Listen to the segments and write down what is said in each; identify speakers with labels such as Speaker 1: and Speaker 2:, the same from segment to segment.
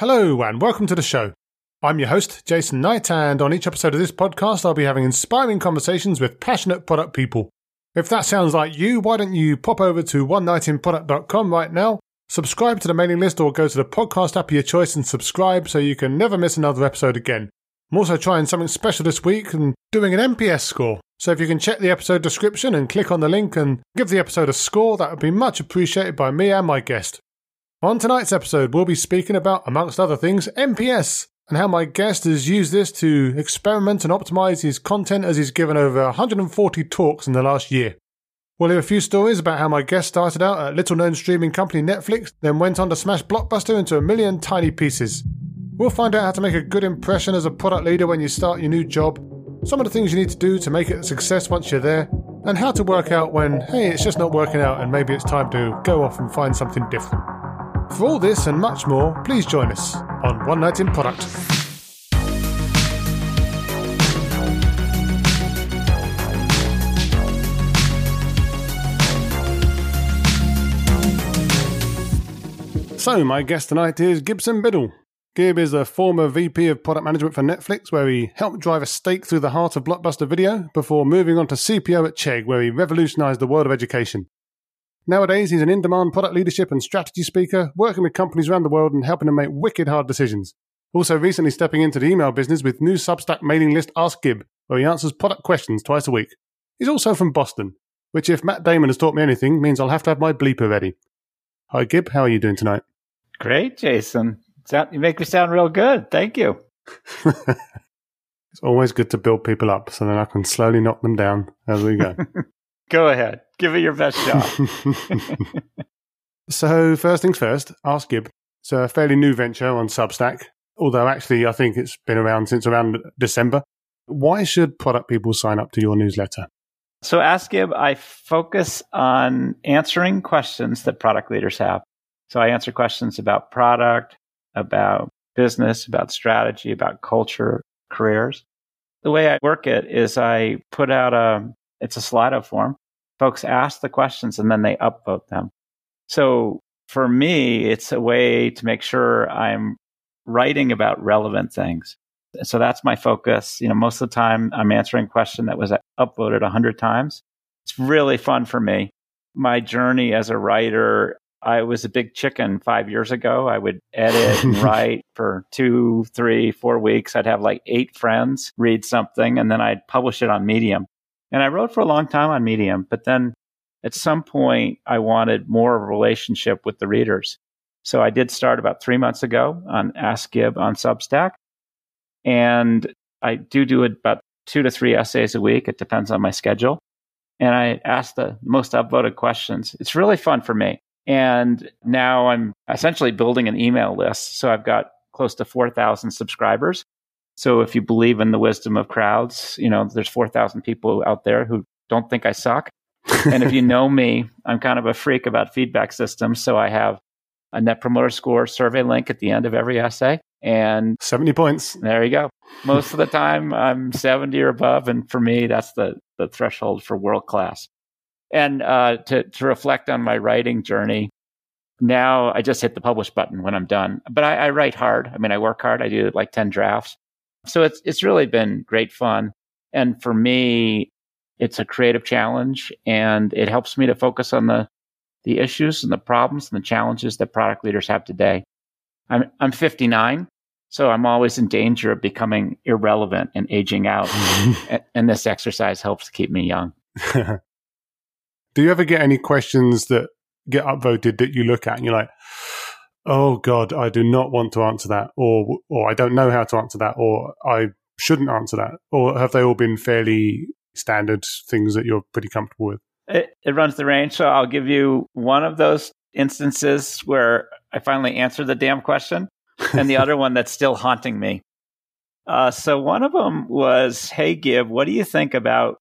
Speaker 1: Hello, and welcome to the show. I'm your host, Jason Knight, and on each episode of this podcast, I'll be having inspiring conversations with passionate product people. If that sounds like you, why don't you pop over to onenightinproduct.com right now, subscribe to the mailing list, or go to the podcast app of your choice and subscribe so you can never miss another episode again. I'm also trying something special this week and doing an NPS score. So if you can check the episode description and click on the link and give the episode a score, that would be much appreciated by me and my guest. On tonight's episode, we'll be speaking about, amongst other things, NPS and how my guest has used this to experiment and optimize his content as he's given over 140 talks in the last year. We'll hear a few stories about how my guest started out at little known streaming company Netflix, then went on to smash Blockbuster into a million tiny pieces. We'll find out how to make a good impression as a product leader when you start your new job, some of the things you need to do to make it a success once you're there, and how to work out when, hey, it's just not working out and maybe it's time to go off and find something different. For all this and much more, please join us on One Night in Product. So, my guest tonight is Gibson Biddle. Gib is a former VP of product management for Netflix, where he helped drive a stake through the heart of Blockbuster Video before moving on to CPO at Chegg, where he revolutionized the world of education. Nowadays, he's an in demand product leadership and strategy speaker, working with companies around the world and helping them make wicked hard decisions. Also, recently stepping into the email business with new Substack mailing list Ask Gib, where he answers product questions twice a week. He's also from Boston, which, if Matt Damon has taught me anything, means I'll have to have my bleeper ready. Hi, Gib. How are you doing tonight?
Speaker 2: Great, Jason. You make me sound real good. Thank you.
Speaker 1: it's always good to build people up so then I can slowly knock them down as we go.
Speaker 2: go ahead. Give it your best shot.
Speaker 1: so, first things first, Ask Gib. It's a fairly new venture on Substack, although actually I think it's been around since around December. Why should product people sign up to your newsletter?
Speaker 2: So, Ask Gib, I focus on answering questions that product leaders have. So, I answer questions about product, about business, about strategy, about culture, careers. The way I work it is I put out a, it's a Slido form folks ask the questions and then they upvote them. So for me, it's a way to make sure I'm writing about relevant things. So that's my focus. You know, most of the time I'm answering a question that was upvoted a hundred times. It's really fun for me. My journey as a writer, I was a big chicken five years ago. I would edit and write for two, three, four weeks. I'd have like eight friends read something and then I'd publish it on Medium. And I wrote for a long time on Medium, but then at some point I wanted more of a relationship with the readers. So I did start about three months ago on Ask Gib on Substack. And I do do about two to three essays a week. It depends on my schedule. And I ask the most upvoted questions. It's really fun for me. And now I'm essentially building an email list. So I've got close to 4,000 subscribers. So if you believe in the wisdom of crowds, you know, there's 4,000 people out there who don't think I suck. and if you know me, I'm kind of a freak about feedback systems. So I have a net promoter score survey link at the end of every essay. And
Speaker 1: 70 points.
Speaker 2: There you go. Most of the time I'm 70 or above. And for me, that's the, the threshold for world class. And uh, to, to reflect on my writing journey, now I just hit the publish button when I'm done. But I, I write hard. I mean, I work hard. I do like 10 drafts. So it's it's really been great fun. And for me, it's a creative challenge and it helps me to focus on the the issues and the problems and the challenges that product leaders have today. I'm I'm 59, so I'm always in danger of becoming irrelevant and aging out. and, and this exercise helps to keep me young.
Speaker 1: Do you ever get any questions that get upvoted that you look at and you're like, oh God, I do not want to answer that, or or I don't know how to answer that, or I shouldn't answer that, or have they all been fairly standard things that you're pretty comfortable with?
Speaker 2: It, it runs the range. So I'll give you one of those instances where I finally answered the damn question, and the other one that's still haunting me. Uh, so one of them was, "Hey, Gib, what do you think about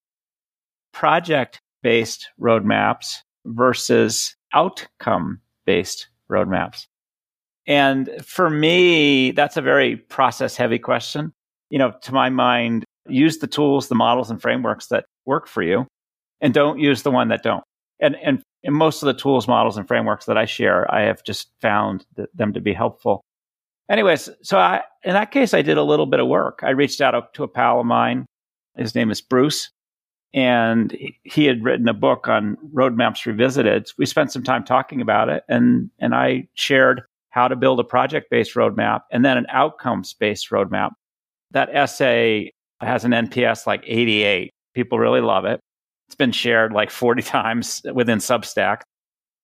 Speaker 2: project-based roadmaps versus outcome-based roadmaps?" And for me, that's a very process heavy question. You know, to my mind, use the tools, the models and frameworks that work for you and don't use the one that don't. And, and, and most of the tools, models and frameworks that I share, I have just found them to be helpful. anyways, so I, in that case, I did a little bit of work. I reached out to a pal of mine. His name is Bruce and he had written a book on roadmaps revisited. We spent some time talking about it, and and I shared how to build a project based roadmap and then an outcomes based roadmap. That essay has an NPS like 88. People really love it. It's been shared like 40 times within Substack.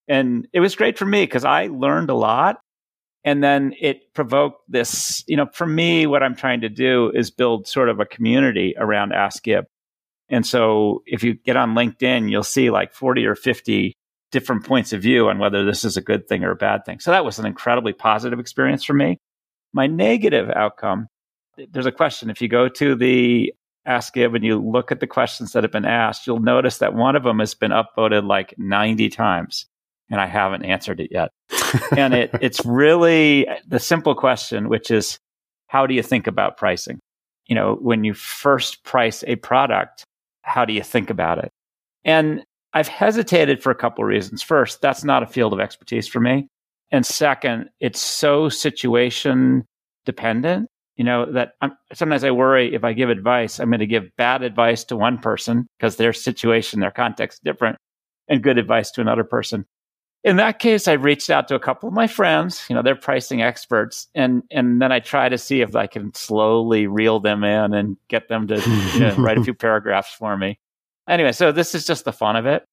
Speaker 2: And it was great for me because I learned a lot. And then it provoked this, you know, for me, what I'm trying to do is build sort of a community around Ask Gib. And so if you get on LinkedIn, you'll see like 40 or 50 different points of view on whether this is a good thing or a bad thing. So that was an incredibly positive experience for me. My negative outcome, there's a question. If you go to the Ask Gib and you look at the questions that have been asked, you'll notice that one of them has been upvoted like 90 times and I haven't answered it yet. and it, it's really the simple question, which is how do you think about pricing? You know, when you first price a product, how do you think about it? And I've hesitated for a couple of reasons. First, that's not a field of expertise for me. And second, it's so situation dependent, you know, that I'm, sometimes I worry if I give advice, I'm going to give bad advice to one person because their situation, their context is different, and good advice to another person. In that case, I reached out to a couple of my friends, you know, they're pricing experts, and and then I try to see if I can slowly reel them in and get them to you know, write a few paragraphs for me. Anyway, so this is just the fun of it.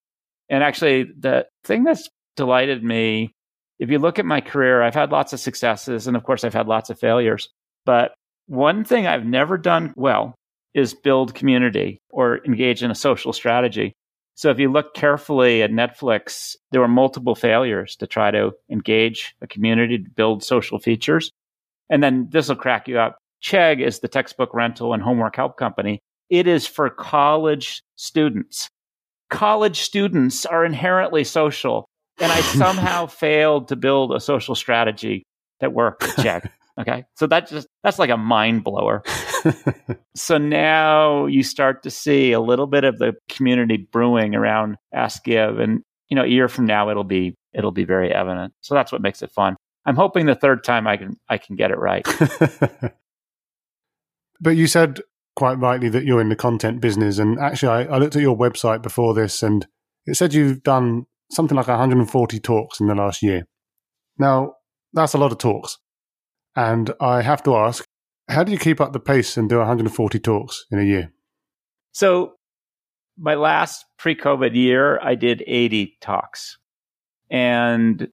Speaker 2: And actually, the thing that's delighted me, if you look at my career, I've had lots of successes, and of course, I've had lots of failures. But one thing I've never done well is build community or engage in a social strategy. So if you look carefully at Netflix, there were multiple failures to try to engage a community to build social features. And then this will crack you up. Chegg is the textbook rental and homework help company. It is for college students. College students are inherently social. And I somehow failed to build a social strategy that worked at Chegg. Okay. So that just, that's like a mind blower. so now you start to see a little bit of the community brewing around Ask Gib. And, you know, a year from now, it'll be, it'll be very evident. So that's what makes it fun. I'm hoping the third time I can, I can get it right.
Speaker 1: but you said quite rightly that you're in the content business. And actually, I, I looked at your website before this and it said you've done something like 140 talks in the last year. Now, that's a lot of talks. And I have to ask, how do you keep up the pace and do 140 talks in a year?
Speaker 2: So, my last pre COVID year, I did 80 talks. And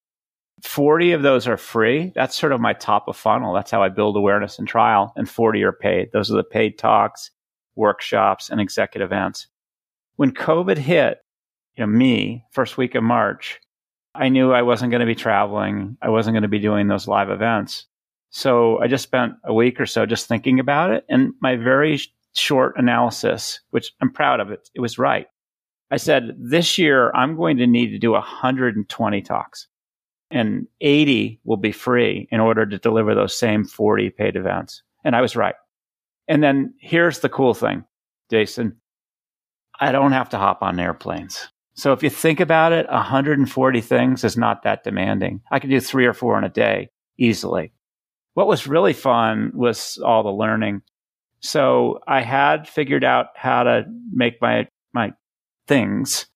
Speaker 2: 40 of those are free. That's sort of my top of funnel. That's how I build awareness and trial. And 40 are paid. Those are the paid talks, workshops, and executive events. When COVID hit, you know, me, first week of March, I knew I wasn't going to be traveling. I wasn't going to be doing those live events. So I just spent a week or so just thinking about it. And my very short analysis, which I'm proud of it, it was right. I said, this year I'm going to need to do 120 talks and 80 will be free in order to deliver those same 40 paid events. And I was right. And then here's the cool thing, Jason. I don't have to hop on airplanes. So if you think about it, 140 things is not that demanding. I can do three or four in a day easily what was really fun was all the learning. So I had figured out how to make my my things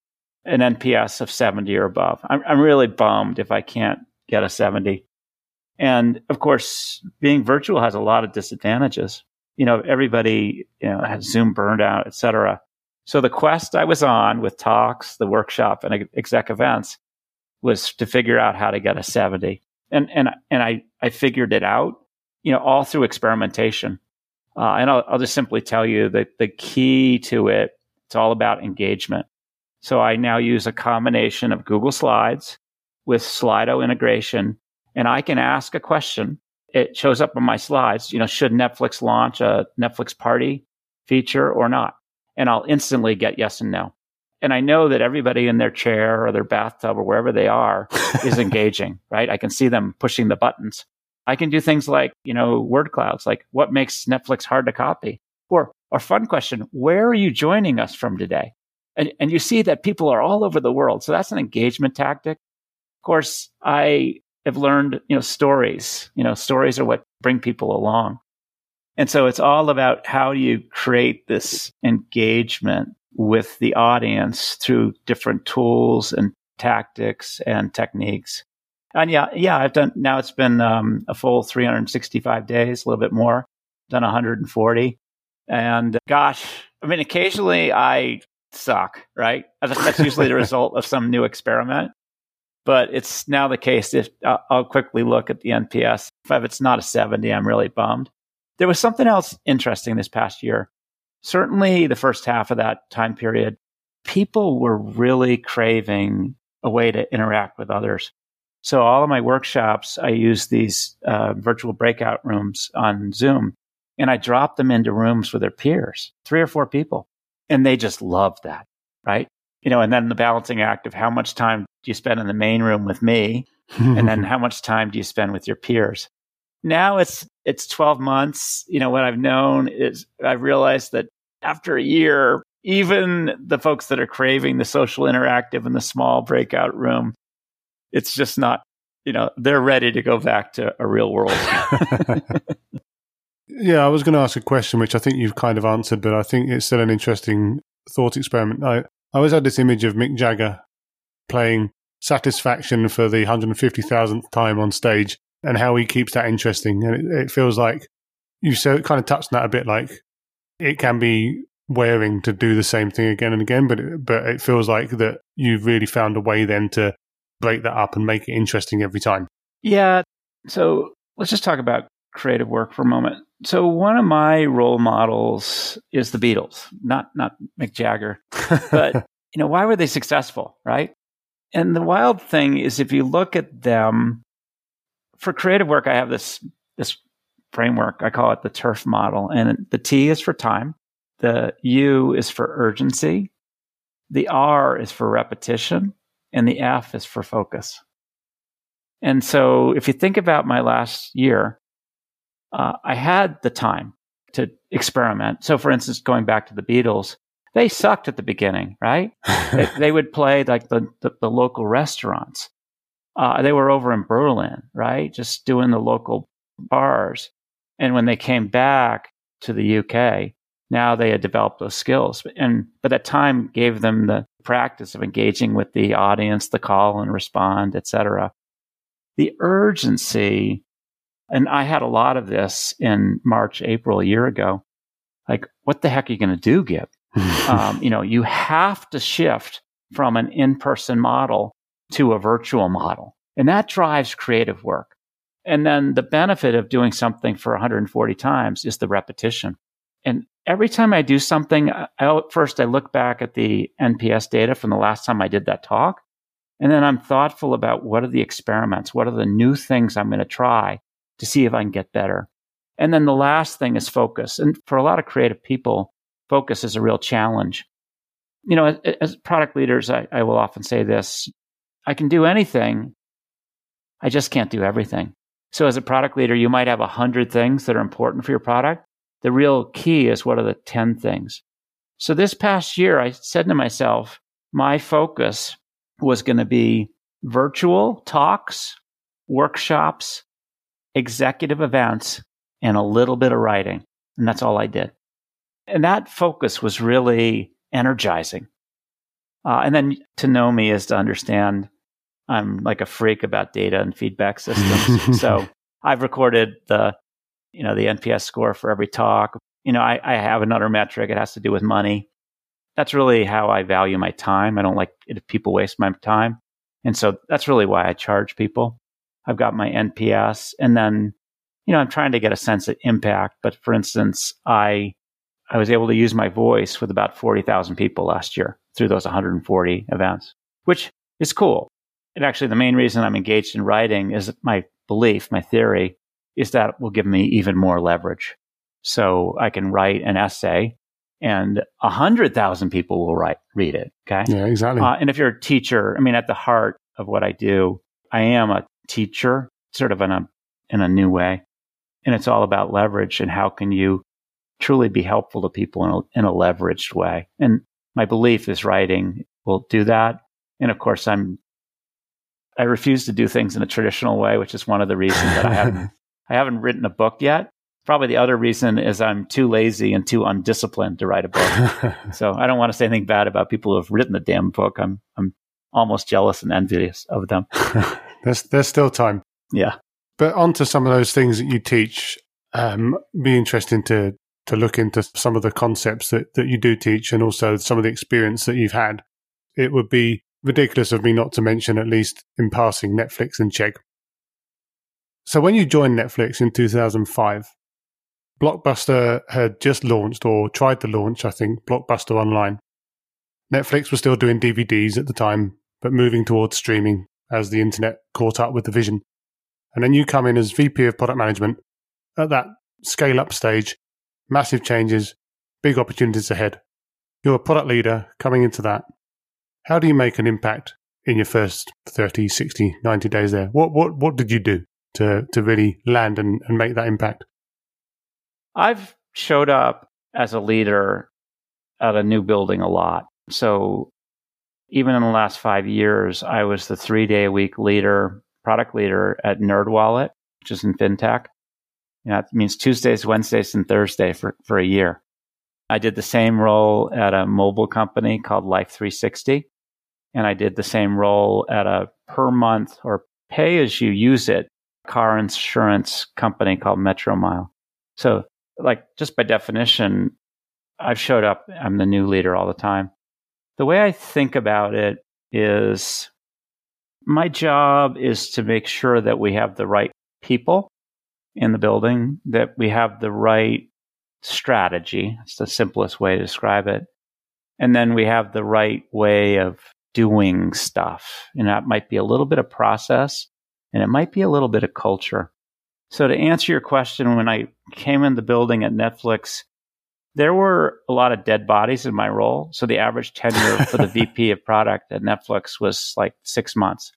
Speaker 2: an NPS of 70 or above. I'm, I'm really bummed if I can't get a 70. And of course, being virtual has a lot of disadvantages. You know, everybody you know has Zoom burned out, et cetera. So the quest I was on with talks, the workshop, and exec events was to figure out how to get a 70 and and and I I figured it out, you know, all through experimentation. Uh, and I'll, I'll just simply tell you that the key to it, it's all about engagement. So I now use a combination of Google Slides with Slido integration, and I can ask a question. It shows up on my slides. You know, should Netflix launch a Netflix party feature or not? And I'll instantly get yes and no and I know that everybody in their chair or their bathtub or wherever they are is engaging, right? I can see them pushing the buttons. I can do things like, you know, word clouds, like what makes Netflix hard to copy? Or a fun question, where are you joining us from today? And, and you see that people are all over the world. So that's an engagement tactic. Of course, I have learned, you know, stories, you know, stories are what bring people along. And so it's all about how do you create this engagement with the audience through different tools and tactics and techniques. And yeah, yeah, I've done now it's been um, a full 365 days, a little bit more, done 140. And gosh, I mean, occasionally I suck, right? That's usually the result of some new experiment. But it's now the case if I'll quickly look at the NPS. If it's not a 70, I'm really bummed. There was something else interesting this past year. Certainly the first half of that time period, people were really craving a way to interact with others. So all of my workshops, I use these uh, virtual breakout rooms on Zoom and I drop them into rooms with their peers, three or four people. And they just love that, right? You know, and then the balancing act of how much time do you spend in the main room with me? and then how much time do you spend with your peers? Now it's, it's 12 months. You know, what I've known is I've realized that after a year, even the folks that are craving the social interactive and the small breakout room, it's just not, you know, they're ready to go back to a real world.
Speaker 1: yeah, I was going to ask a question, which I think you've kind of answered, but I think it's still an interesting thought experiment. I, I always had this image of Mick Jagger playing Satisfaction for the 150,000th time on stage and how he keeps that interesting. And it, it feels like you so kind of touched on that a bit like it can be wearing to do the same thing again and again, but it, but it feels like that you've really found a way then to break that up and make it interesting every time.
Speaker 2: Yeah. So let's just talk about creative work for a moment. So one of my role models is the Beatles, not not Mick Jagger. But you know, why were they successful, right? And the wild thing is if you look at them for creative work, I have this this framework. I call it the turf model. And the T is for time, the U is for urgency, the R is for repetition, and the F is for focus. And so if you think about my last year, uh, I had the time to experiment. So, for instance, going back to the Beatles, they sucked at the beginning, right? they, they, would play like the, the, the local restaurants. Uh, they were over in Berlin, right? Just doing the local bars. And when they came back to the UK, now they had developed those skills. And but that time gave them the practice of engaging with the audience, the call and respond, etc. The urgency, and I had a lot of this in March, April a year ago. Like, what the heck are you going to do, Gib? um, you know, you have to shift from an in-person model to a virtual model. And that drives creative work. And then the benefit of doing something for 140 times is the repetition. And every time I do something, I, first I look back at the NPS data from the last time I did that talk. And then I'm thoughtful about what are the experiments? What are the new things I'm going to try to see if I can get better? And then the last thing is focus. And for a lot of creative people, focus is a real challenge. You know, as, as product leaders, I, I will often say this I can do anything. I just can't do everything. So as a product leader, you might have a hundred things that are important for your product. The real key is what are the 10 things? So this past year, I said to myself, my focus was going to be virtual talks, workshops, executive events, and a little bit of writing. And that's all I did. And that focus was really energizing. Uh, and then to know me is to understand I'm like a freak about data and feedback systems. so I've recorded the you know, the NPS score for every talk. You know, I, I have another metric. It has to do with money. That's really how I value my time. I don't like it if people waste my time. And so that's really why I charge people. I've got my NPS and then, you know, I'm trying to get a sense of impact. But for instance, I, I was able to use my voice with about 40,000 people last year through those 140 events, which is cool. And actually, the main reason I'm engaged in writing is my belief, my theory is that will give me even more leverage. So I can write an essay and a hundred thousand people will write, read it. Okay.
Speaker 1: Yeah, exactly.
Speaker 2: Uh, and if you're a teacher, I mean, at the heart of what I do, I am a teacher sort of in a, in a new way. And it's all about leverage and how can you truly be helpful to people in a, in a leveraged way. And my belief is writing will do that. And of course, I'm, I refuse to do things in a traditional way, which is one of the reasons that I haven't I haven't written a book yet. Probably the other reason is I'm too lazy and too undisciplined to write a book. so I don't want to say anything bad about people who have written the damn book. I'm I'm almost jealous and envious of them.
Speaker 1: there's there's still time.
Speaker 2: Yeah.
Speaker 1: But onto some of those things that you teach. Um, be interesting to to look into some of the concepts that, that you do teach and also some of the experience that you've had. It would be ridiculous of me not to mention, at least in passing, Netflix and Chegg. So when you joined Netflix in 2005, Blockbuster had just launched or tried to launch, I think, Blockbuster Online. Netflix was still doing DVDs at the time, but moving towards streaming as the internet caught up with the vision. And then you come in as VP of product management at that scale up stage, massive changes, big opportunities ahead. You're a product leader coming into that. How do you make an impact in your first 30, 60, 90 days there? What, what, what did you do to, to really land and, and make that impact?
Speaker 2: I've showed up as a leader at a new building a lot. So even in the last five years, I was the three day a week leader, product leader at NerdWallet, which is in fintech. It means Tuesdays, Wednesdays, and Thursday for, for a year. I did the same role at a mobile company called Life 360. And I did the same role at a per month or pay as you use it car insurance company called Metro Mile. So, like, just by definition, I've showed up, I'm the new leader all the time. The way I think about it is my job is to make sure that we have the right people in the building, that we have the right strategy. It's the simplest way to describe it. And then we have the right way of doing stuff. And that might be a little bit of process and it might be a little bit of culture. So to answer your question, when I came in the building at Netflix, there were a lot of dead bodies in my role. So the average tenure for the VP of product at Netflix was like six months.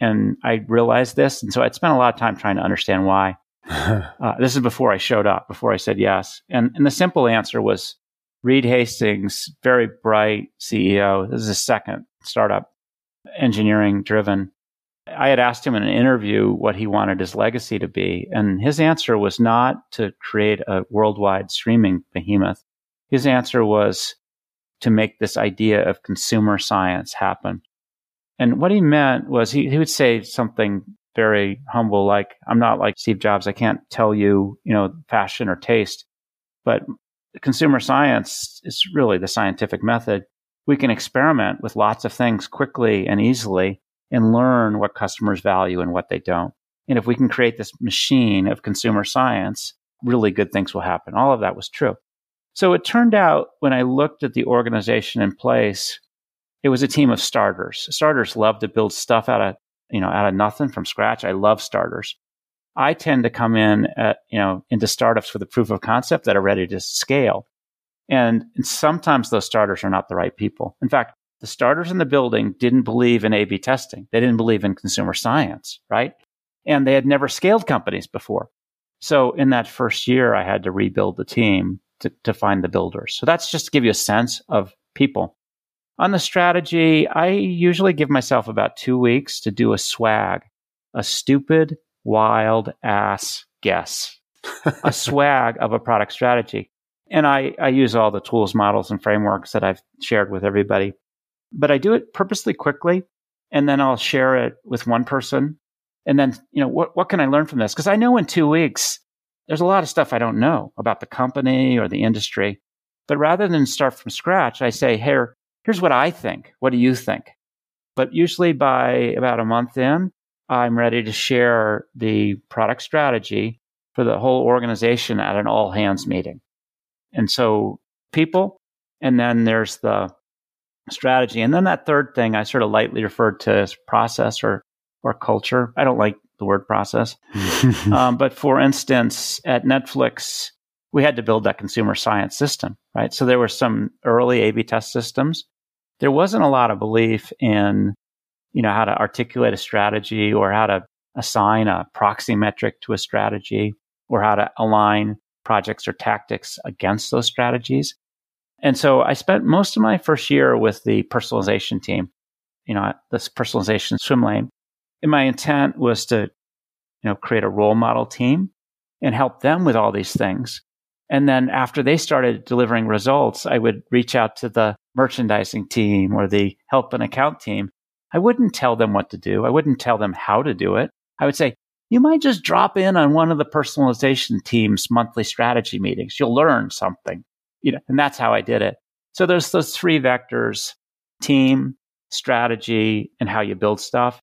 Speaker 2: And I realized this. And so I'd spent a lot of time trying to understand why. uh, this is before I showed up, before I said yes. And, and the simple answer was Reed Hastings, very bright CEO. This is a second startup, engineering driven. I had asked him in an interview what he wanted his legacy to be. And his answer was not to create a worldwide streaming behemoth. His answer was to make this idea of consumer science happen. And what he meant was he, he would say something very humble, like, I'm not like Steve Jobs. I can't tell you, you know, fashion or taste, but consumer science is really the scientific method. We can experiment with lots of things quickly and easily and learn what customers value and what they don't. And if we can create this machine of consumer science, really good things will happen. All of that was true. So it turned out when I looked at the organization in place, it was a team of starters. Starters love to build stuff out of you know, out of nothing from scratch. I love starters. I tend to come in at, you know, into startups with a proof of concept that are ready to scale. And, and sometimes those starters are not the right people. In fact, the starters in the building didn't believe in A B testing. They didn't believe in consumer science, right? And they had never scaled companies before. So in that first year, I had to rebuild the team to, to find the builders. So that's just to give you a sense of people. On the strategy, I usually give myself about two weeks to do a swag, a stupid, wild ass guess, a swag of a product strategy. And I, I use all the tools, models, and frameworks that I've shared with everybody. But I do it purposely quickly, and then I'll share it with one person. And then, you know, what, what can I learn from this? Because I know in two weeks, there's a lot of stuff I don't know about the company or the industry. But rather than start from scratch, I say, here, here's what I think. What do you think? But usually by about a month in, I'm ready to share the product strategy for the whole organization at an all hands meeting. And so people, and then there's the strategy. And then that third thing I sort of lightly referred to as process or, or culture. I don't like the word process. um, but for instance, at Netflix, we had to build that consumer science system, right? So there were some early A B test systems there wasn't a lot of belief in, you know, how to articulate a strategy or how to assign a proxy metric to a strategy or how to align projects or tactics against those strategies. And so I spent most of my first year with the personalization team, you know, this personalization swim lane. And my intent was to, you know, create a role model team and help them with all these things. And then after they started delivering results, I would reach out to the merchandising team or the help and account team. I wouldn't tell them what to do. I wouldn't tell them how to do it. I would say, you might just drop in on one of the personalization team's monthly strategy meetings. You'll learn something. You know, and that's how I did it. So there's those three vectors, team, strategy, and how you build stuff.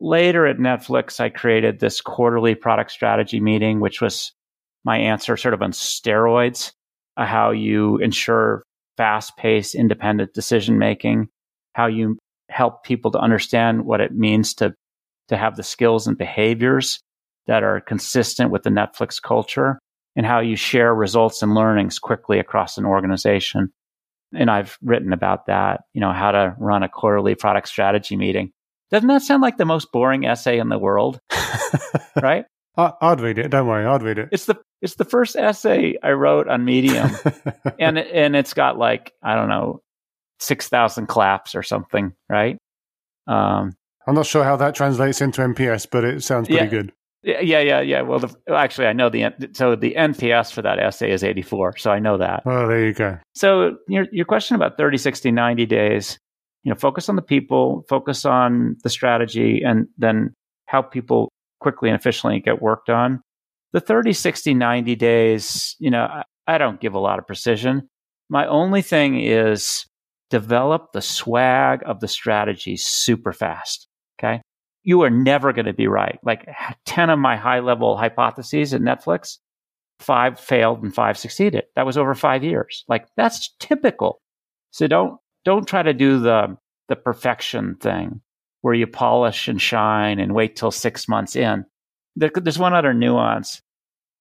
Speaker 2: Later at Netflix, I created this quarterly product strategy meeting, which was my answer sort of on steroids, uh, how you ensure fast paced, independent decision making, how you help people to understand what it means to, to have the skills and behaviors that are consistent with the Netflix culture, and how you share results and learnings quickly across an organization. And I've written about that, you know, how to run a quarterly product strategy meeting. Doesn't that sound like the most boring essay in the world? right?
Speaker 1: I, would read it. Don't worry, I'd read it.
Speaker 2: It's the it's the first essay I wrote on Medium, and and it's got like I don't know six thousand claps or something, right?
Speaker 1: Um, I'm not sure how that translates into NPS, but it sounds pretty
Speaker 2: yeah,
Speaker 1: good.
Speaker 2: Yeah, yeah, yeah. Well, the, actually, I know the so the NPS for that essay is 84, so I know that.
Speaker 1: Oh, there you go.
Speaker 2: So your your question about 30, 60, 90 days, you know, focus on the people, focus on the strategy, and then help people quickly and efficiently get work done. The 30, 60, 90 days, you know, I, I don't give a lot of precision. My only thing is develop the swag of the strategy super fast. Okay you are never going to be right. Like 10 of my high level hypotheses at Netflix, five failed and five succeeded. That was over five years. Like that's typical. So don't, don't try to do the, the perfection thing where you polish and shine and wait till six months in. there's one other nuance.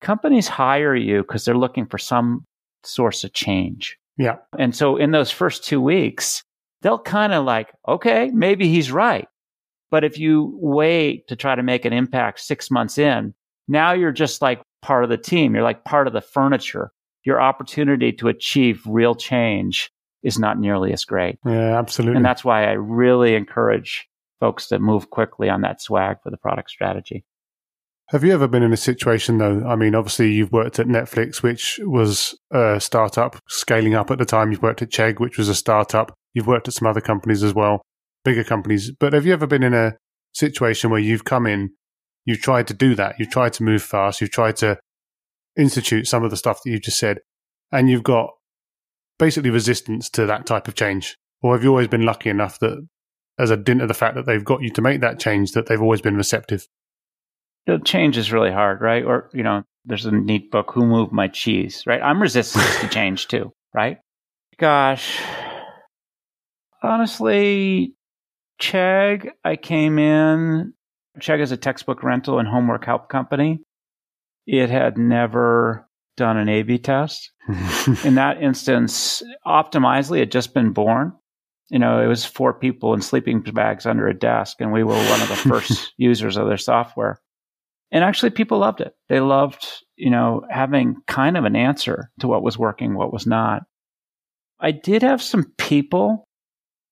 Speaker 2: Companies hire you because they're looking for some source of change.
Speaker 1: Yeah.
Speaker 2: And so in those first two weeks, they'll kind of like, okay, maybe he's right. But if you wait to try to make an impact six months in, now you're just like part of the team. You're like part of the furniture. Your opportunity to achieve real change is not nearly as great.
Speaker 1: Yeah, absolutely.
Speaker 2: And that's why I really encourage folks to move quickly on that swag for the product strategy.
Speaker 1: Have you ever been in a situation though? I mean, obviously you've worked at Netflix, which was a startup scaling up at the time. You've worked at Chegg, which was a startup. You've worked at some other companies as well bigger companies. But have you ever been in a situation where you've come in, you've tried to do that, you've tried to move fast, you've tried to institute some of the stuff that you just said, and you've got basically resistance to that type of change? Or have you always been lucky enough that, as a dint of the fact that they've got you to make that change, that they've always been receptive?
Speaker 2: The change is really hard, right? Or, you know, there's a neat book, Who Moved My Cheese, right? I'm resistant to change too, right? Gosh, honestly, Chegg, I came in. Chegg is a textbook rental and homework help company. It had never done an A B test. in that instance, Optimizely had just been born. You know, it was four people in sleeping bags under a desk, and we were one of the first users of their software. And actually, people loved it. They loved, you know, having kind of an answer to what was working, what was not. I did have some people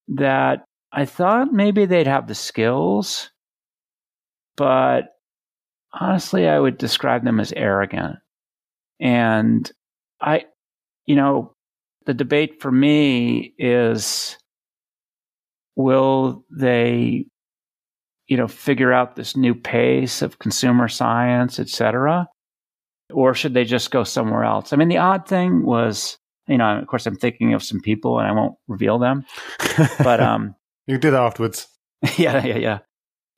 Speaker 2: that I thought maybe they'd have the skills, but honestly, I would describe them as arrogant. And I, you know, the debate for me is will they, you know, figure out this new pace of consumer science, et cetera? Or should they just go somewhere else? I mean, the odd thing was, you know, of course, I'm thinking of some people and I won't reveal them, but, um,
Speaker 1: you did afterwards.
Speaker 2: yeah, yeah, yeah.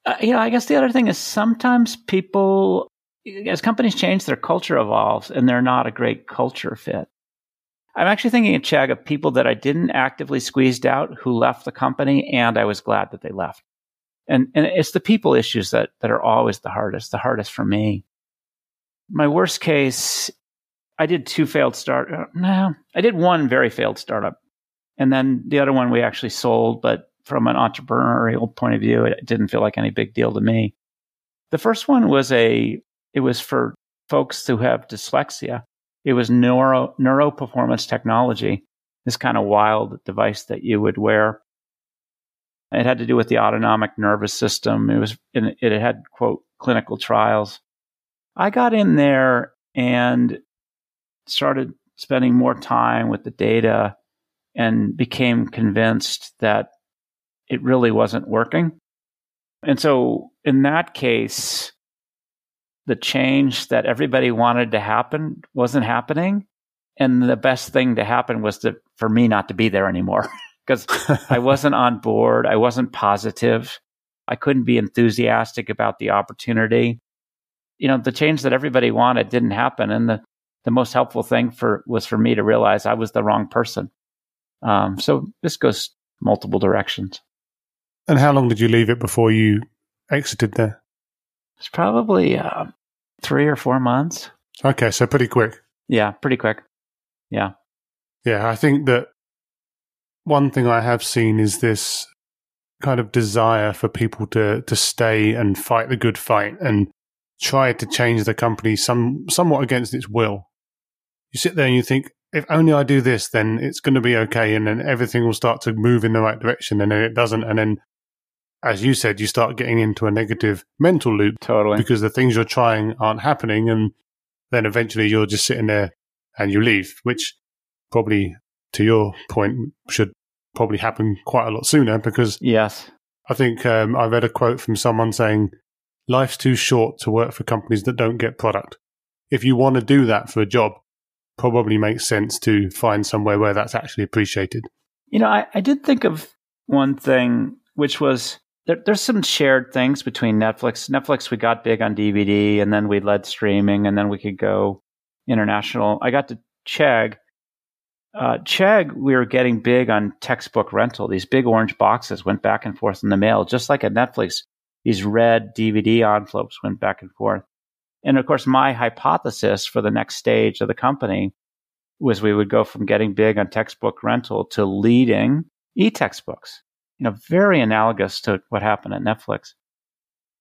Speaker 2: Uh, you know, I guess the other thing is sometimes people, as companies change, their culture evolves and they're not a great culture fit. I'm actually thinking Chegg of people that I didn't actively squeezed out who left the company, and I was glad that they left. And and it's the people issues that that are always the hardest, the hardest for me. My worst case, I did two failed start. Uh, no, I did one very failed startup, and then the other one we actually sold, but from an entrepreneurial point of view, it didn't feel like any big deal to me. The first one was a, it was for folks who have dyslexia. It was neuro, neuro performance technology, this kind of wild device that you would wear. It had to do with the autonomic nervous system. It was, it had quote, clinical trials. I got in there and started spending more time with the data and became convinced that it really wasn't working. And so, in that case, the change that everybody wanted to happen wasn't happening. And the best thing to happen was to, for me not to be there anymore because I wasn't on board. I wasn't positive. I couldn't be enthusiastic about the opportunity. You know, the change that everybody wanted didn't happen. And the, the most helpful thing for was for me to realize I was the wrong person. Um, so this goes multiple directions.
Speaker 1: And how long did you leave it before you exited there?
Speaker 2: It's probably uh, three or four months.
Speaker 1: Okay, so pretty quick.
Speaker 2: Yeah, pretty quick. Yeah.
Speaker 1: Yeah, I think that one thing I have seen is this kind of desire for people to to stay and fight the good fight and try to change the company some somewhat against its will. You sit there and you think, if only I do this, then it's going to be okay, and then everything will start to move in the right direction, and then it doesn't, and then, as you said, you start getting into a negative mental loop,
Speaker 2: totally,
Speaker 1: because the things you're trying aren't happening, and then eventually you're just sitting there and you leave, which probably, to your point, should probably happen quite a lot sooner because
Speaker 2: yes,
Speaker 1: I think um, I read a quote from someone saying, "Life's too short to work for companies that don't get product. If you want to do that for a job, probably makes sense to find somewhere where that's actually appreciated."
Speaker 2: You know, I, I did think of one thing, which was there, there's some shared things between Netflix. Netflix, we got big on DVD, and then we led streaming, and then we could go international. I got to Chegg uh, Chegg, we were getting big on textbook rental. These big orange boxes went back and forth in the mail, just like at Netflix. These red DVD envelopes went back and forth. And of course, my hypothesis for the next stage of the company was we would go from getting big on textbook rental to leading e-textbooks. You know, very analogous to what happened at Netflix.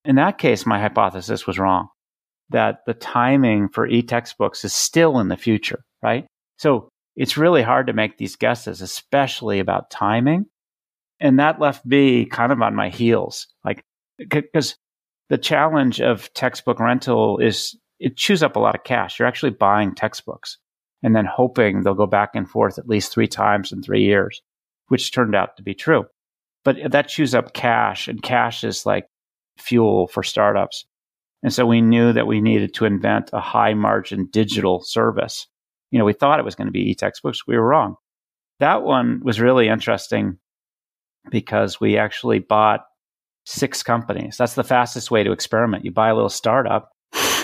Speaker 2: In that case, my hypothesis was wrong. That the timing for e-textbooks is still in the future, right? So it's really hard to make these guesses, especially about timing. And that left me kind of on my heels, like, because the challenge of textbook rental is it chews up a lot of cash. You're actually buying textbooks and then hoping they'll go back and forth at least three times in three years, which turned out to be true. But that chews up cash, and cash is like fuel for startups. And so we knew that we needed to invent a high margin digital service you know, we thought it was going to be e-textbooks. We were wrong. That one was really interesting because we actually bought six companies. That's the fastest way to experiment. You buy a little startup,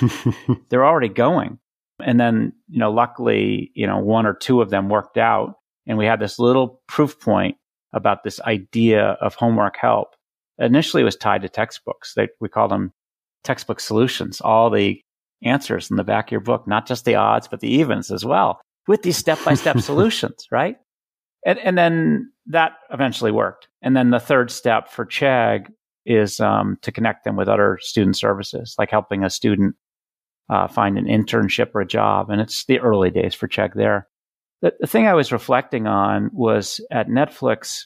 Speaker 2: they're already going. And then, you know, luckily, you know, one or two of them worked out. And we had this little proof point about this idea of homework help. Initially, it was tied to textbooks. They, we call them textbook solutions. All the answers in the back of your book, not just the odds, but the evens as well, with these step by step solutions, right? And, and then that eventually worked. And then the third step for Chegg is um, to connect them with other student services, like helping a student uh, find an internship or a job. And it's the early days for Chegg there. The, the thing I was reflecting on was at Netflix,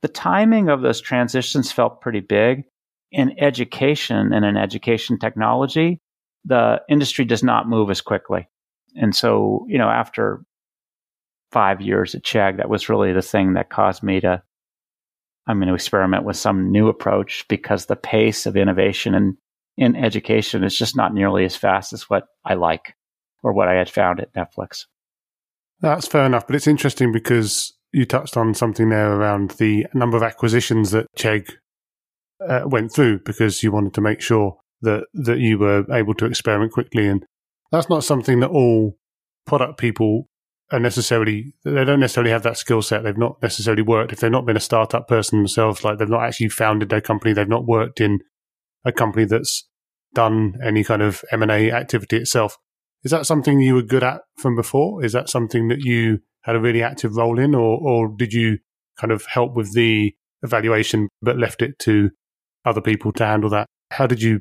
Speaker 2: the timing of those transitions felt pretty big. In education and in education technology, the industry does not move as quickly. And so, you know, after five years at Chegg, that was really the thing that caused me to, I'm going to experiment with some new approach because the pace of innovation in, in education is just not nearly as fast as what I like or what I had found at Netflix.
Speaker 1: That's fair enough. But it's interesting because you touched on something there around the number of acquisitions that Chegg uh, went through because you wanted to make sure that that you were able to experiment quickly, and that's not something that all product people are necessarily. They don't necessarily have that skill set. They've not necessarily worked if they've not been a startup person themselves. Like they've not actually founded their company. They've not worked in a company that's done any kind of M and A activity itself. Is that something you were good at from before? Is that something that you had a really active role in, or or did you kind of help with the evaluation but left it to other people to handle that? How did you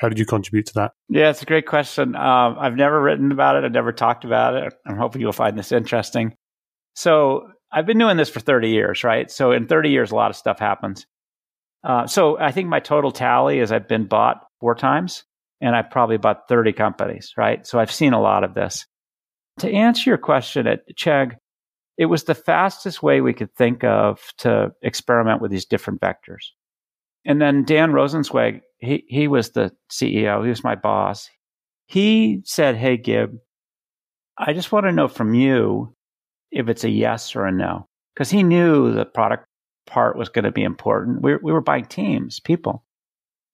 Speaker 1: how did you contribute to that?
Speaker 2: Yeah, it's a great question. Um, I've never written about it. I've never talked about it. I'm hoping you'll find this interesting. So I've been doing this for 30 years, right? So in 30 years, a lot of stuff happens. Uh, so I think my total tally is I've been bought four times. and I've probably bought 30 companies, right? So I've seen a lot of this. To answer your question at Chegg, it was the fastest way we could think of to experiment with these different vectors. And then Dan Rosensweig, he, he was the CEO, he was my boss. He said, Hey, Gib, I just want to know from you if it's a yes or a no. Because he knew the product part was going to be important. We, we were buying teams, people.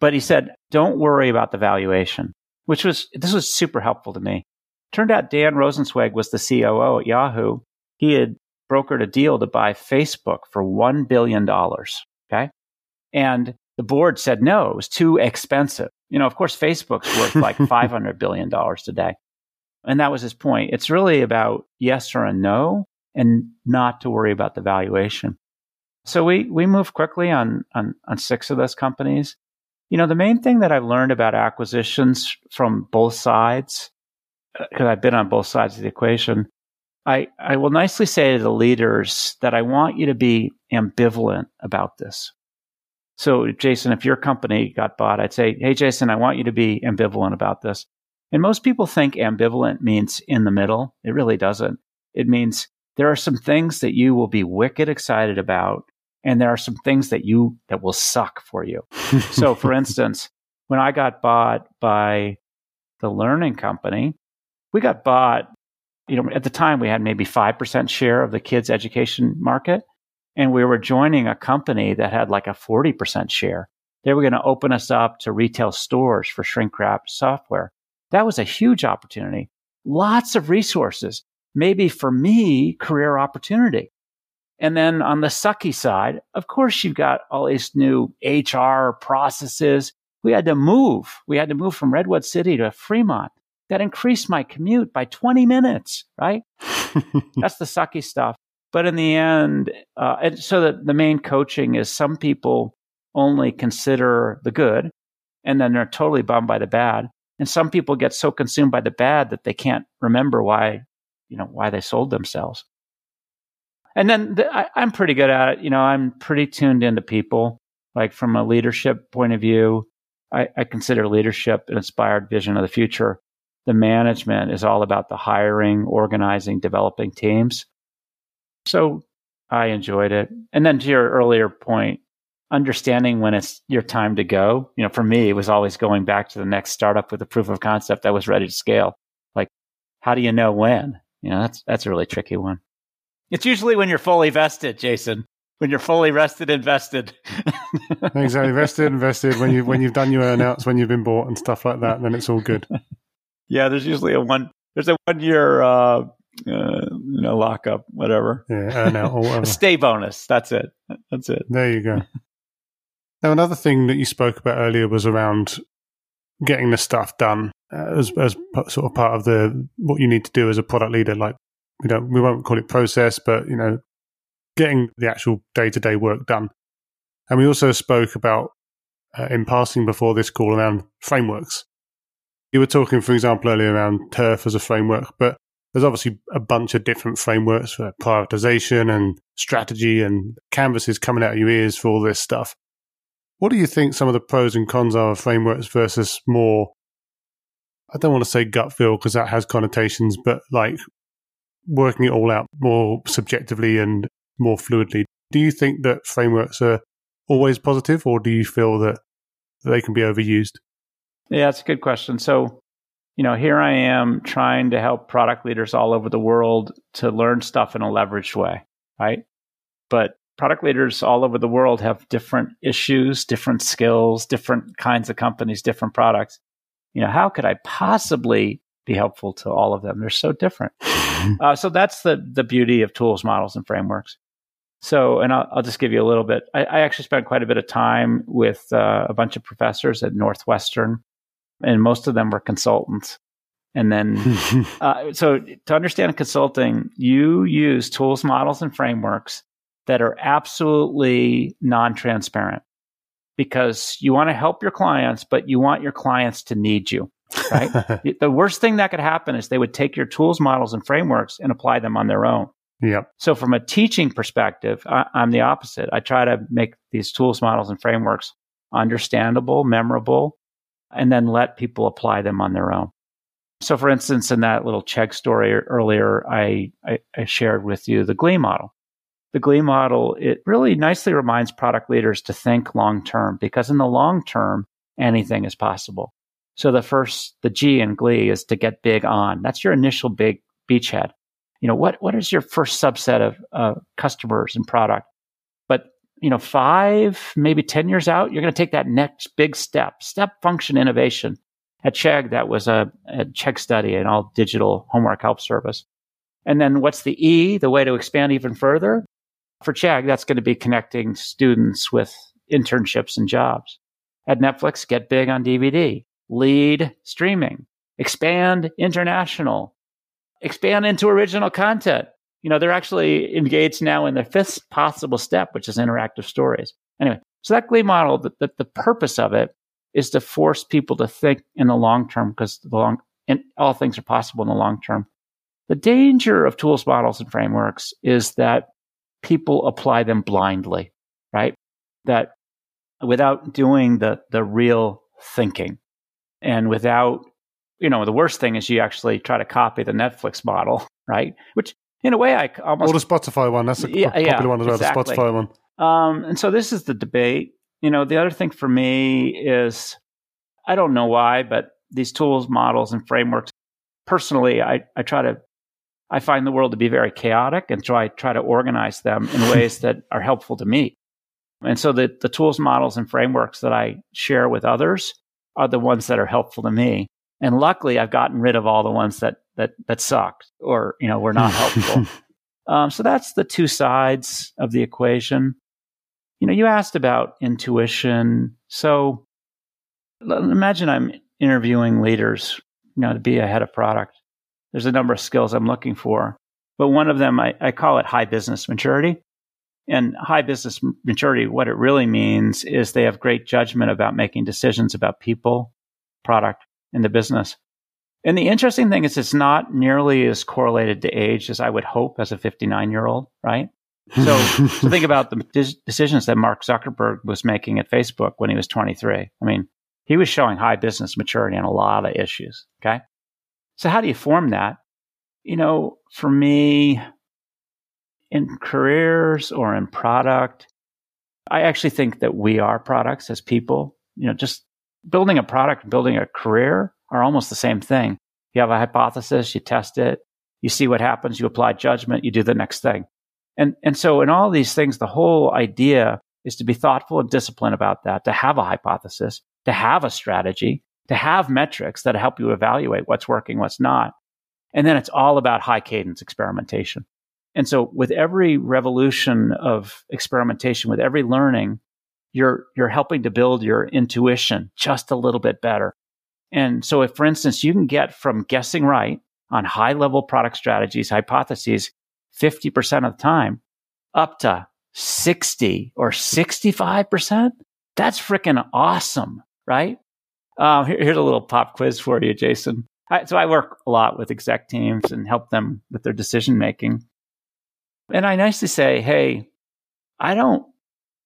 Speaker 2: But he said, don't worry about the valuation, which was, this was super helpful to me. Turned out Dan Rosensweig was the COO at Yahoo. He had brokered a deal to buy Facebook for $1 billion. Okay. And the board said no, it was too expensive. You know, of course, Facebook's worth like $500 billion today. And that was his point. It's really about yes or a no and not to worry about the valuation. So we, we moved quickly on, on, on six of those companies. You know, the main thing that I've learned about acquisitions from both sides, because uh, I've been on both sides of the equation, I, I will nicely say to the leaders that I want you to be ambivalent about this. So, Jason, if your company got bought, I'd say, Hey, Jason, I want you to be ambivalent about this. And most people think ambivalent means in the middle. It really doesn't. It means there are some things that you will be wicked excited about, and there are some things that you that will suck for you. so, for instance, when I got bought by the learning company, we got bought. You know, at the time we had maybe five percent share of the kids' education market, and we were joining a company that had like a forty percent share. They were going to open us up to retail stores for shrink wrap software. That was a huge opportunity. Lots of resources. Maybe for me, career opportunity. And then on the sucky side, of course, you've got all these new HR processes. We had to move. We had to move from Redwood City to Fremont. That increased my commute by 20 minutes, right? That's the sucky stuff. But in the end, uh, so the, the main coaching is some people only consider the good and then they're totally bummed by the bad. And some people get so consumed by the bad that they can't remember why, you know, why they sold themselves. And then the, I, I'm pretty good at it. You know, I'm pretty tuned into people. Like from a leadership point of view, I, I consider leadership an inspired vision of the future. The management is all about the hiring, organizing, developing teams. So I enjoyed it. And then to your earlier point, understanding when it's your time to go. You know, for me, it was always going back to the next startup with a proof of concept that was ready to scale. Like, how do you know when? You know, that's that's a really tricky one. It's usually when you're fully vested, Jason. When you're fully rested, invested.
Speaker 1: exactly, vested, invested. When you when you've done your earnouts, when you've been bought and stuff like that, then it's all good.
Speaker 2: yeah, there's usually a one. There's a one year, uh, uh, you know, lockup, whatever.
Speaker 1: Yeah, or whatever.
Speaker 2: stay bonus. That's it. That's it.
Speaker 1: There you go. Now, another thing that you spoke about earlier was around getting the stuff done uh, as, as sort of part of the what you need to do as a product leader, like we don't we won't call it process, but you know, getting the actual day to day work done. And we also spoke about uh, in passing before this call around frameworks. You were talking, for example, earlier around Turf as a framework, but there's obviously a bunch of different frameworks for prioritization and strategy and canvases coming out of your ears for all this stuff. What do you think some of the pros and cons are of frameworks versus more? I don't want to say gut feel because that has connotations, but like working it all out more subjectively and more fluidly. Do you think that frameworks are always positive, or do you feel that they can be overused?
Speaker 2: Yeah, it's a good question. So, you know, here I am trying to help product leaders all over the world to learn stuff in a leveraged way, right? But product leaders all over the world have different issues, different skills, different kinds of companies, different products. You know, how could I possibly be helpful to all of them? They're so different. Uh, so that's the the beauty of tools, models, and frameworks. So, and I'll, I'll just give you a little bit. I, I actually spent quite a bit of time with uh, a bunch of professors at Northwestern, and most of them were consultants. And then, uh, so to understand consulting, you use tools, models, and frameworks that are absolutely non transparent because you want to help your clients, but you want your clients to need you right? the worst thing that could happen is they would take your tools, models, and frameworks and apply them on their own.
Speaker 1: Yep.
Speaker 2: So, from a teaching perspective, I, I'm the opposite. I try to make these tools, models, and frameworks understandable, memorable, and then let people apply them on their own. So, for instance, in that little Chegg story earlier, I, I, I shared with you the Glee model. The Glee model, it really nicely reminds product leaders to think long term because in the long term, anything is possible. So the first, the G in Glee is to get big on. That's your initial big beachhead. You know, what, what is your first subset of uh, customers and product? You know, five, maybe 10 years out, you're going to take that next big step, step function innovation at Chegg, that was a, a Chegg study, an all digital homework help service. And then what's the E, the way to expand even further? For Chegg, that's going to be connecting students with internships and jobs. At Netflix, get big on DVD, lead streaming, expand international, expand into original content. You know, they're actually engaged now in the fifth possible step, which is interactive stories. Anyway, so that Glee model, the, the, the purpose of it is to force people to think in the long term because the long and all things are possible in the long term. The danger of tools, models, and frameworks is that people apply them blindly, right? That without doing the the real thinking and without you know the worst thing is you actually try to copy the netflix model right which in a way i almost
Speaker 1: or the spotify one that's a yeah, popular yeah, one as well exactly. the spotify one
Speaker 2: um, and so this is the debate you know, the other thing for me is I don't know why, but these tools, models, and frameworks, personally, I, I try to I find the world to be very chaotic and try try to organize them in ways that are helpful to me. And so the, the tools, models, and frameworks that I share with others are the ones that are helpful to me. And luckily, I've gotten rid of all the ones that that that sucked or you know were not helpful. um, so that's the two sides of the equation. You know, you asked about intuition. So imagine I'm interviewing leaders, you know, to be a head of product. There's a number of skills I'm looking for, but one of them, I, I call it high business maturity. And high business maturity, what it really means is they have great judgment about making decisions about people, product, and the business. And the interesting thing is, it's not nearly as correlated to age as I would hope as a 59 year old, right? So, so think about the decisions that Mark Zuckerberg was making at Facebook when he was 23. I mean, he was showing high business maturity on a lot of issues. Okay. So how do you form that? You know, for me, in careers or in product, I actually think that we are products as people. You know, just building a product building a career are almost the same thing. You have a hypothesis, you test it, you see what happens, you apply judgment, you do the next thing. And, and so in all these things, the whole idea is to be thoughtful and disciplined about that, to have a hypothesis, to have a strategy, to have metrics that help you evaluate what's working, what's not. And then it's all about high cadence experimentation. And so with every revolution of experimentation, with every learning, you're, you're helping to build your intuition just a little bit better. And so if, for instance, you can get from guessing right on high level product strategies, hypotheses, 50% of the time up to 60 or 65%, that's freaking awesome, right? Uh, here, here's a little pop quiz for you, Jason. I, so I work a lot with exec teams and help them with their decision making. And I nicely say, hey, I don't,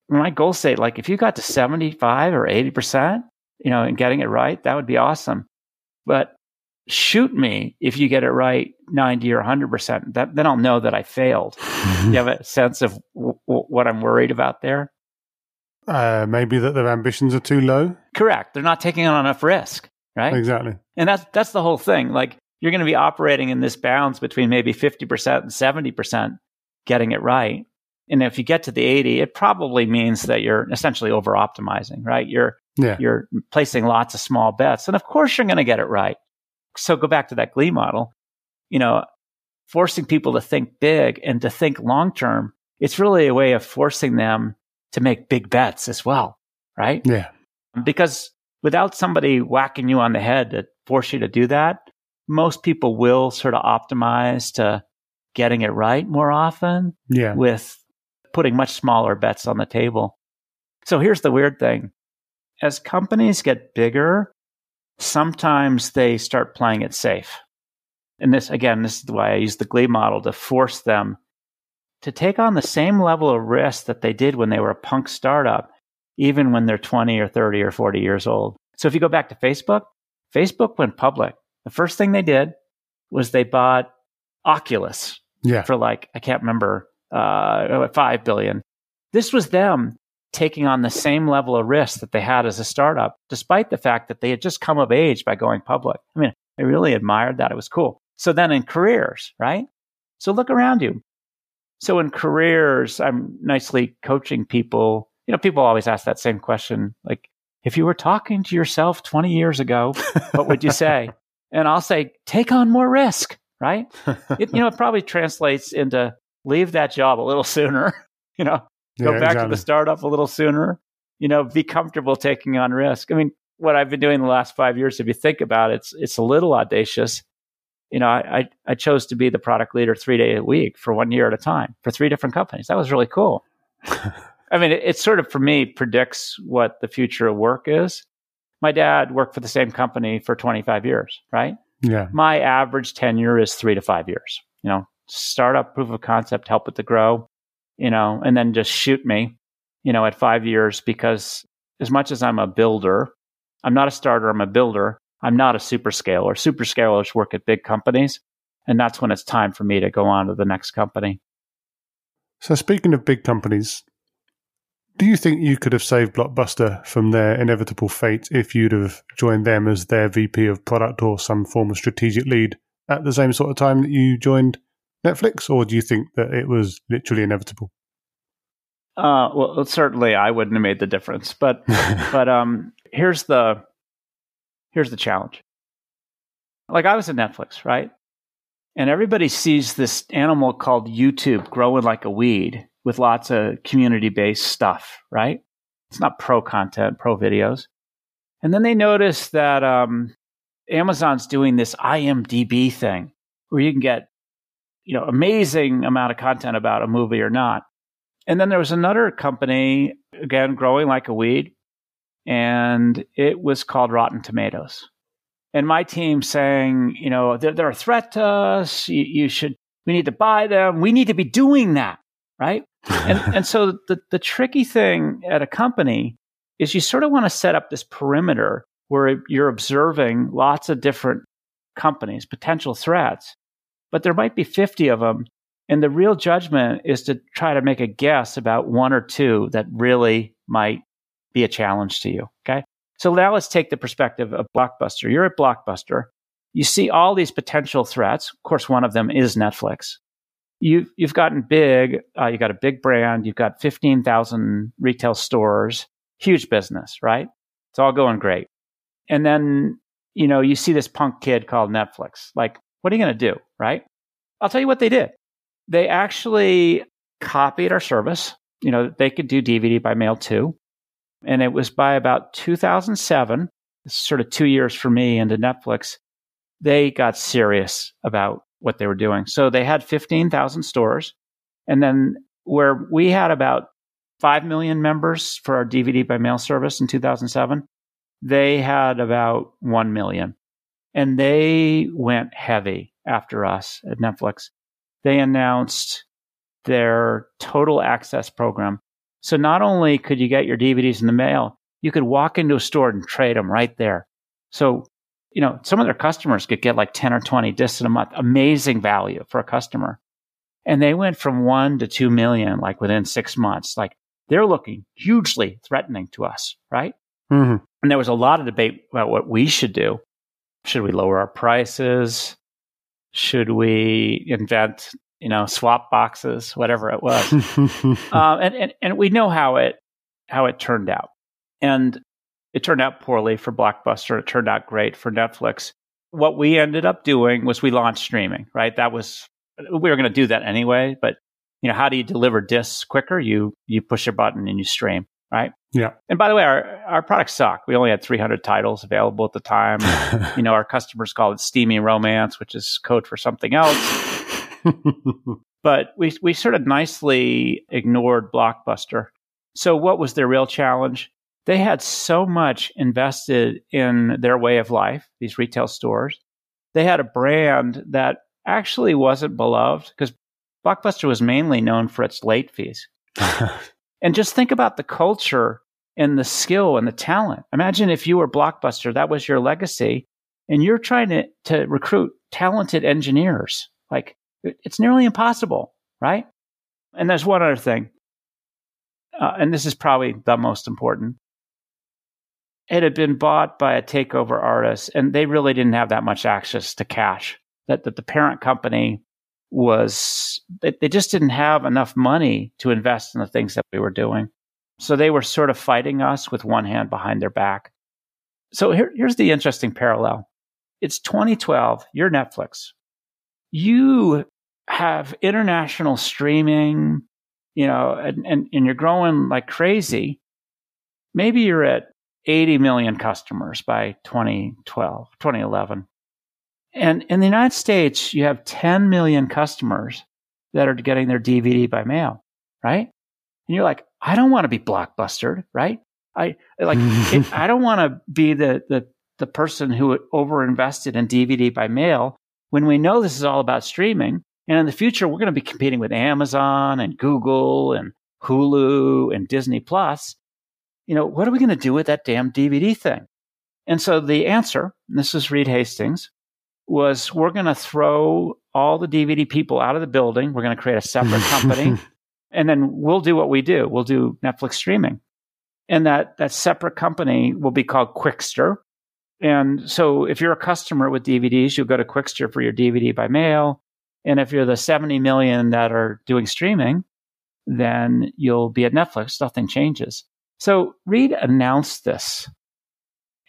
Speaker 2: my goal say, like, if you got to 75 or 80%, you know, and getting it right, that would be awesome. But shoot me if you get it right 90 or 100%. That, then I'll know that I failed. you have a sense of w- w- what I'm worried about there?
Speaker 1: Uh, maybe that their ambitions are too low.
Speaker 2: Correct. They're not taking on enough risk, right?
Speaker 1: Exactly.
Speaker 2: And that's that's the whole thing. Like you're going to be operating in this bounds between maybe 50% and 70% getting it right. And if you get to the 80, it probably means that you're essentially over optimizing, right? You're yeah. you're placing lots of small bets. And of course you're going to get it right so go back to that Glee model, you know, forcing people to think big and to think long term. It's really a way of forcing them to make big bets as well, right?
Speaker 1: Yeah.
Speaker 2: Because without somebody whacking you on the head to force you to do that, most people will sort of optimize to getting it right more often.
Speaker 1: Yeah.
Speaker 2: With putting much smaller bets on the table. So here's the weird thing. As companies get bigger, sometimes they start playing it safe. And this, again, this is why I use the Glee model to force them to take on the same level of risk that they did when they were a punk startup, even when they're 20 or 30 or 40 years old. So if you go back to Facebook, Facebook went public. The first thing they did was they bought Oculus
Speaker 1: Yeah.
Speaker 2: for like, I can't remember, uh, 5 billion. This was them taking on the same level of risk that they had as a startup, despite the fact that they had just come of age by going public. I mean, I really admired that. It was cool. So then in careers, right? So look around you. So in careers, I'm nicely coaching people. You know, people always ask that same question like, if you were talking to yourself 20 years ago, what would you say? and I'll say, take on more risk, right? It, you know, it probably translates into leave that job a little sooner, you know, go
Speaker 1: Yeah,
Speaker 2: back
Speaker 1: exactly.
Speaker 2: to the startup a little sooner, you know, be comfortable taking on risk. I mean, what I've been doing the last five years, if you think about it, it's, it's a little audacious. You know, I, I, I chose to be the product leader three days a week for one year at a time for three different companies. That was really cool. I mean, it, it sort of, for me, predicts what the future of work is. My dad worked for the same company for 25 years, right?
Speaker 1: Yeah.
Speaker 2: my average tenure is three to five years. You know, startup proof of concept, help it to grow, you know, and then just shoot me, you know, at five years because as much as I'm a builder, I'm not a starter, I'm a builder. I'm not a super scaler. Super scalers work at big companies. And that's when it's time for me to go on to the next company.
Speaker 1: So speaking of big companies, do you think you could have saved Blockbuster from their inevitable fate if you'd have joined them as their VP of product or some form of strategic lead at the same sort of time that you joined Netflix, or do you think that it was literally inevitable?
Speaker 2: Uh, well, certainly I wouldn't have made the difference, but but um, here's the here's the challenge. Like I was at Netflix, right? And everybody sees this animal called YouTube growing like a weed with lots of community based stuff, right? It's not pro content, pro videos. And then they notice that um, Amazon's doing this IMDb thing where you can get, you know, amazing amount of content about a movie or not. And then there was another company, again, growing like a weed, and it was called Rotten Tomatoes. And my team saying, you know, they're, they're a threat to us. You, you should, we need to buy them. We need to be doing that, right? and, and so the, the tricky thing at a company is you sort of want to set up this perimeter where you're observing lots of different companies, potential threats, but there might be 50 of them. And the real judgment is to try to make a guess about one or two that really might be a challenge to you. Okay. So now let's take the perspective of Blockbuster. You're at Blockbuster. You see all these potential threats. Of course, one of them is Netflix. You've, you've gotten big. Uh, you got a big brand. You've got 15,000 retail stores, huge business, right? It's all going great. And then, you know, you see this punk kid called Netflix. Like, what are you going to do, right? I'll tell you what they did. They actually copied our service. You know, they could do DVD by mail too. And it was by about 2007, sort of two years for me into Netflix, they got serious about what they were doing. So they had 15,000 stores. And then where we had about 5 million members for our DVD by mail service in 2007, they had about 1 million. And they went heavy after us at Netflix. They announced their total access program. So not only could you get your DVDs in the mail, you could walk into a store and trade them right there. So, you know, some of their customers could get like 10 or 20 discs in a month. Amazing value for a customer. And they went from one to 2 million, like within six months. Like they're looking hugely threatening to us, right?
Speaker 1: Mm-hmm.
Speaker 2: And there was a lot of debate about what we should do. Should we lower our prices? Should we invent, you know, swap boxes, whatever it was? uh, and, and and we know how it how it turned out, and it turned out poorly for Blockbuster. It turned out great for Netflix. What we ended up doing was we launched streaming. Right, that was we were going to do that anyway. But you know, how do you deliver discs quicker? You you push a button and you stream. Right.
Speaker 1: Yeah.
Speaker 2: And by the way, our our products suck. We only had 300 titles available at the time. you know, our customers call it steamy romance, which is code for something else but we we sort of nicely ignored Blockbuster. So what was their real challenge? They had so much invested in their way of life, these retail stores. They had a brand that actually wasn't beloved because Blockbuster was mainly known for its late fees. and just think about the culture and the skill and the talent. Imagine if you were Blockbuster, that was your legacy, and you're trying to, to recruit talented engineers. Like it's nearly impossible, right? And there's one other thing, uh, and this is probably the most important. It had been bought by a takeover artist, and they really didn't have that much access to cash. That, that the parent company was, they, they just didn't have enough money to invest in the things that we were doing. So they were sort of fighting us with one hand behind their back. So here, here's the interesting parallel. It's 2012. You're Netflix. You have international streaming, you know, and, and, and you're growing like crazy. Maybe you're at 80 million customers by 2012, 2011. And in the United States, you have 10 million customers that are getting their DVD by mail, right? And you're like, I don't want to be blockbustered, right? I like, it, I don't want to be the, the, the person who overinvested in DVD by mail when we know this is all about streaming. And in the future, we're going to be competing with Amazon and Google and Hulu and Disney Plus. You know, what are we going to do with that damn DVD thing? And so the answer, this is Reed Hastings, was we're going to throw all the DVD people out of the building. We're going to create a separate company and then we'll do what we do. We'll do Netflix streaming. And that, that separate company will be called Qwikster. And so if you're a customer with DVDs, you'll go to Qwikster for your DVD by mail. And if you're the 70 million that are doing streaming, then you'll be at Netflix. Nothing changes. So Reed announced this.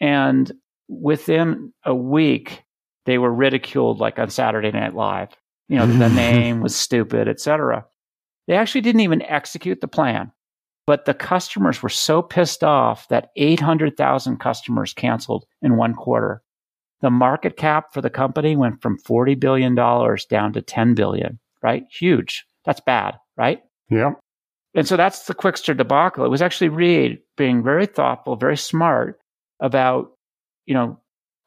Speaker 2: And within a week, they were ridiculed like on Saturday Night Live. You know, the name was stupid, etc. They actually didn't even execute the plan. But the customers were so pissed off that 800,000 customers canceled in one quarter. The market cap for the company went from $40 billion down to 10 billion, right? Huge. That's bad, right?
Speaker 1: Yeah.
Speaker 2: And so that's the Qwikster debacle. It was actually Reed being very thoughtful, very smart about, you know,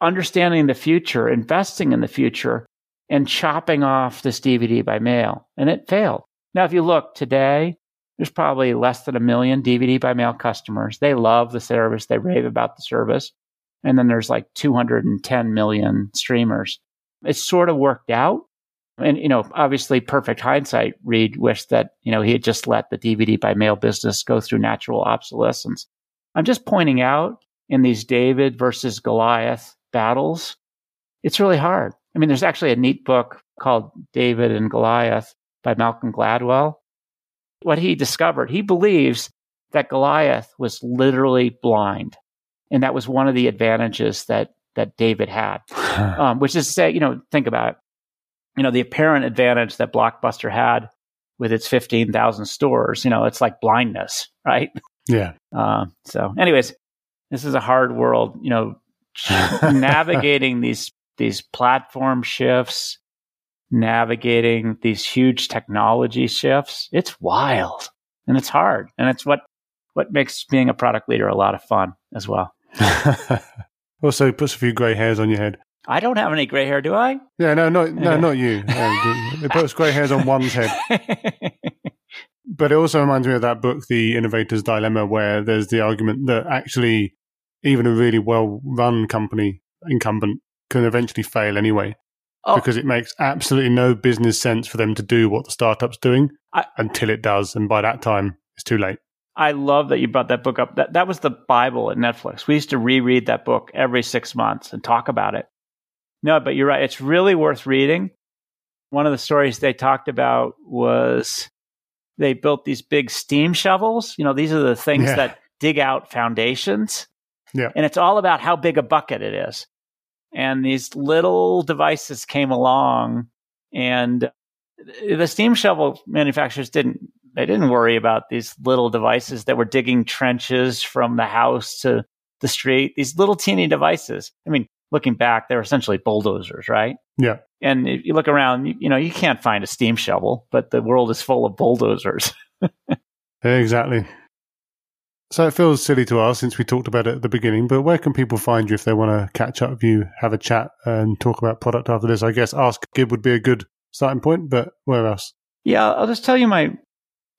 Speaker 2: understanding the future, investing in the future, and chopping off this DVD by mail. And it failed. Now, if you look today, there's probably less than a million DVD by mail customers. They love the service, they rave about the service. And then there's like 210 million streamers. It's sort of worked out. And, you know, obviously, perfect hindsight, Reed wished that, you know, he had just let the DVD by mail business go through natural obsolescence. I'm just pointing out in these David versus Goliath battles, it's really hard. I mean, there's actually a neat book called David and Goliath by Malcolm Gladwell. What he discovered, he believes that Goliath was literally blind. And that was one of the advantages that, that David had, um, which is to say, you know, think about it. You know, the apparent advantage that Blockbuster had with its 15,000 stores, you know, it's like blindness, right?
Speaker 1: Yeah.
Speaker 2: Uh, so, anyways, this is a hard world, you know, navigating these these platform shifts, navigating these huge technology shifts. It's wild and it's hard, and it's what what makes being a product leader a lot of fun as well.
Speaker 1: also, it puts a few grey hairs on your head.
Speaker 2: I don't have any grey hair, do I?
Speaker 1: Yeah, no, no, no, not you. it puts grey hairs on one's head. but it also reminds me of that book, The Innovator's Dilemma, where there's the argument that actually even a really well run company incumbent can eventually fail anyway. Oh. Because it makes absolutely no business sense for them to do what the startup's doing I, until it does. And by that time, it's too late.
Speaker 2: I love that you brought that book up. That, that was the Bible at Netflix. We used to reread that book every six months and talk about it. No, but you're right. It's really worth reading. One of the stories they talked about was they built these big steam shovels. You know, these are the things yeah. that dig out foundations.
Speaker 1: Yeah.
Speaker 2: And it's all about how big a bucket it is. And these little devices came along and the steam shovel manufacturers didn't they didn't worry about these little devices that were digging trenches from the house to the street. These little teeny devices. I mean looking back they're essentially bulldozers right?
Speaker 1: Yeah.
Speaker 2: And if you look around you, you know you can't find a steam shovel but the world is full of bulldozers.
Speaker 1: Exactly so it feels silly to ask since we talked about it at the beginning, but where can people find you if they want to catch up with you, have a chat, and talk about product after this? I guess Ask Gib would be a good starting point, but where else?
Speaker 2: Yeah, I'll just tell you my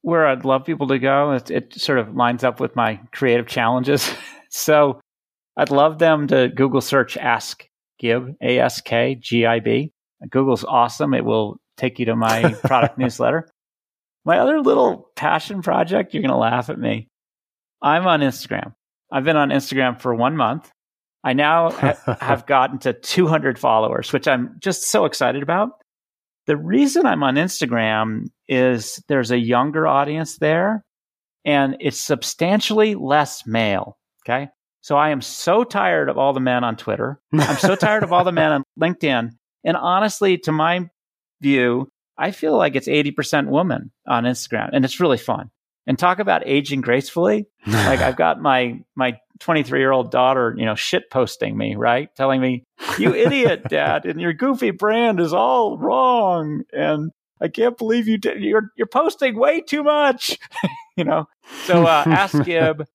Speaker 2: where I'd love people to go. It, it sort of lines up with my creative challenges. so I'd love them to Google search Ask Gib, A S K G I B. Google's awesome. It will take you to my product newsletter. My other little passion project, you're going to laugh at me. I'm on Instagram. I've been on Instagram for one month. I now ha- have gotten to 200 followers, which I'm just so excited about. The reason I'm on Instagram is there's a younger audience there and it's substantially less male. Okay. So I am so tired of all the men on Twitter. I'm so tired of all the men on LinkedIn. And honestly, to my view, I feel like it's 80% woman on Instagram and it's really fun. And talk about aging gracefully. like I've got my my 23 year old daughter, you know, shit posting me, right? Telling me, you idiot, dad, and your goofy brand is all wrong. And I can't believe you did, you're, you're posting way too much, you know? So, uh, ask Gib.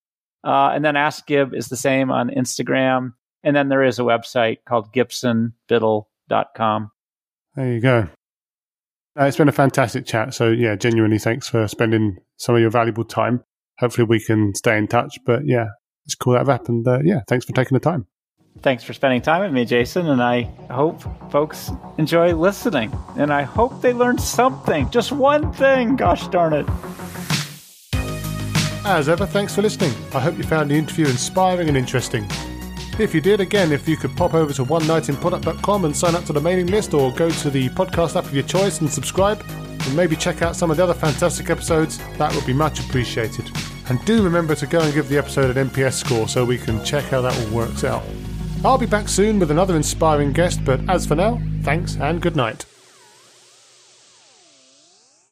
Speaker 2: Uh, and then ask Gib is the same on Instagram. And then there is a website called gibsonbiddle.com.
Speaker 1: There you go. Uh, it's been a fantastic chat. So, yeah, genuinely thanks for spending some of your valuable time. Hopefully, we can stay in touch. But yeah, it's cool that happened. Uh, yeah, thanks for taking the time.
Speaker 2: Thanks for spending time with me, Jason. And I hope folks enjoy listening. And I hope they learned something, just one thing. Gosh darn it.
Speaker 1: As ever, thanks for listening. I hope you found the interview inspiring and interesting. If you did, again, if you could pop over to one product.com and sign up to the mailing list or go to the podcast app of your choice and subscribe, and maybe check out some of the other fantastic episodes, that would be much appreciated. And do remember to go and give the episode an NPS score so we can check how that all works out. I'll be back soon with another inspiring guest, but as for now, thanks and good night.